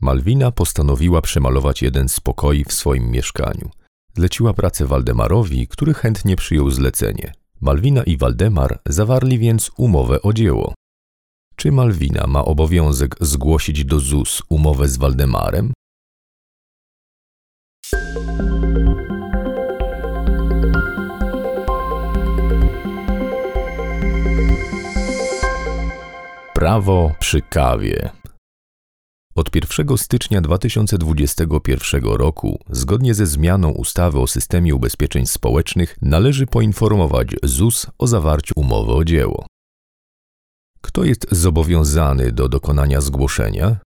Malwina postanowiła przemalować jeden z pokoi w swoim mieszkaniu. Zleciła pracę Waldemarowi, który chętnie przyjął zlecenie. Malwina i Waldemar zawarli więc umowę o dzieło. Czy Malwina ma obowiązek zgłosić do ZUS umowę z Waldemarem? Prawo przy kawie. Od 1 stycznia 2021 roku, zgodnie ze zmianą ustawy o systemie ubezpieczeń społecznych, należy poinformować ZUS o zawarciu umowy o dzieło. Kto jest zobowiązany do dokonania zgłoszenia?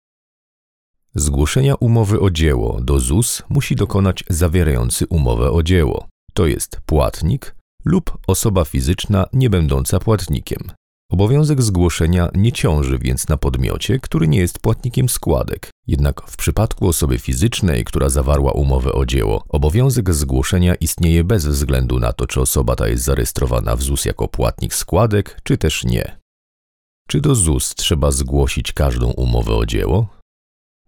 Zgłoszenia umowy o dzieło do ZUS musi dokonać zawierający umowę o dzieło, to jest płatnik lub osoba fizyczna nie będąca płatnikiem. Obowiązek zgłoszenia nie ciąży więc na podmiocie, który nie jest płatnikiem składek. Jednak w przypadku osoby fizycznej, która zawarła umowę o dzieło, obowiązek zgłoszenia istnieje bez względu na to, czy osoba ta jest zarejestrowana w ZUS jako płatnik składek, czy też nie. Czy do ZUS trzeba zgłosić każdą umowę o dzieło?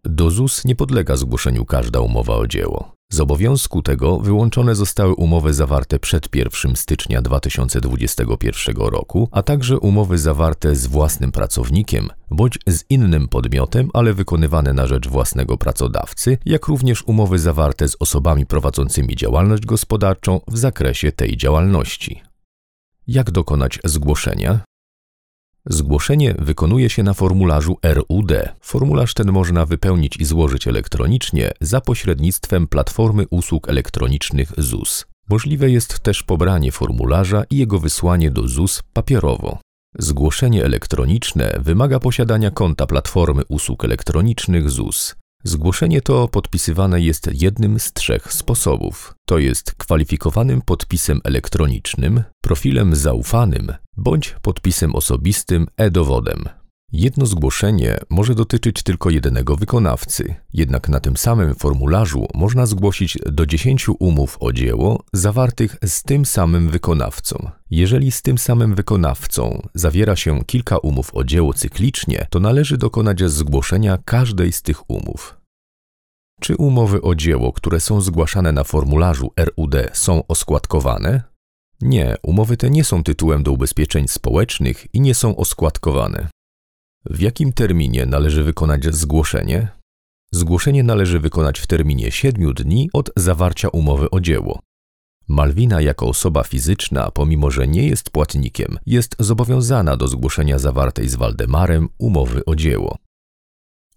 Do ZUS nie podlega zgłoszeniu każda umowa o dzieło. Z obowiązku tego wyłączone zostały umowy zawarte przed 1 stycznia 2021 roku, a także umowy zawarte z własnym pracownikiem bądź z innym podmiotem, ale wykonywane na rzecz własnego pracodawcy, jak również umowy zawarte z osobami prowadzącymi działalność gospodarczą w zakresie tej działalności. Jak dokonać zgłoszenia? Zgłoszenie wykonuje się na formularzu RUD. Formularz ten można wypełnić i złożyć elektronicznie za pośrednictwem platformy usług elektronicznych ZUS. Możliwe jest też pobranie formularza i jego wysłanie do ZUS papierowo. Zgłoszenie elektroniczne wymaga posiadania konta platformy usług elektronicznych ZUS. Zgłoszenie to podpisywane jest jednym z trzech sposobów, to jest kwalifikowanym podpisem elektronicznym, profilem zaufanym bądź podpisem osobistym e-dowodem. Jedno zgłoszenie może dotyczyć tylko jednego wykonawcy, jednak na tym samym formularzu można zgłosić do 10 umów o dzieło zawartych z tym samym wykonawcą. Jeżeli z tym samym wykonawcą zawiera się kilka umów o dzieło cyklicznie, to należy dokonać zgłoszenia każdej z tych umów. Czy umowy o dzieło, które są zgłaszane na formularzu RUD są oskładkowane? Nie, umowy te nie są tytułem do ubezpieczeń społecznych i nie są oskładkowane. W jakim terminie należy wykonać zgłoszenie? Zgłoszenie należy wykonać w terminie 7 dni od zawarcia umowy o dzieło. Malwina jako osoba fizyczna, pomimo że nie jest płatnikiem, jest zobowiązana do zgłoszenia zawartej z Waldemarem umowy o dzieło.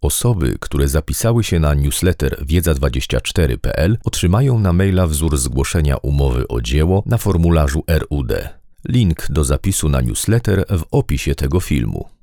Osoby, które zapisały się na newsletter wiedza24.pl otrzymają na maila wzór zgłoszenia umowy o dzieło na formularzu RUD. Link do zapisu na newsletter w opisie tego filmu.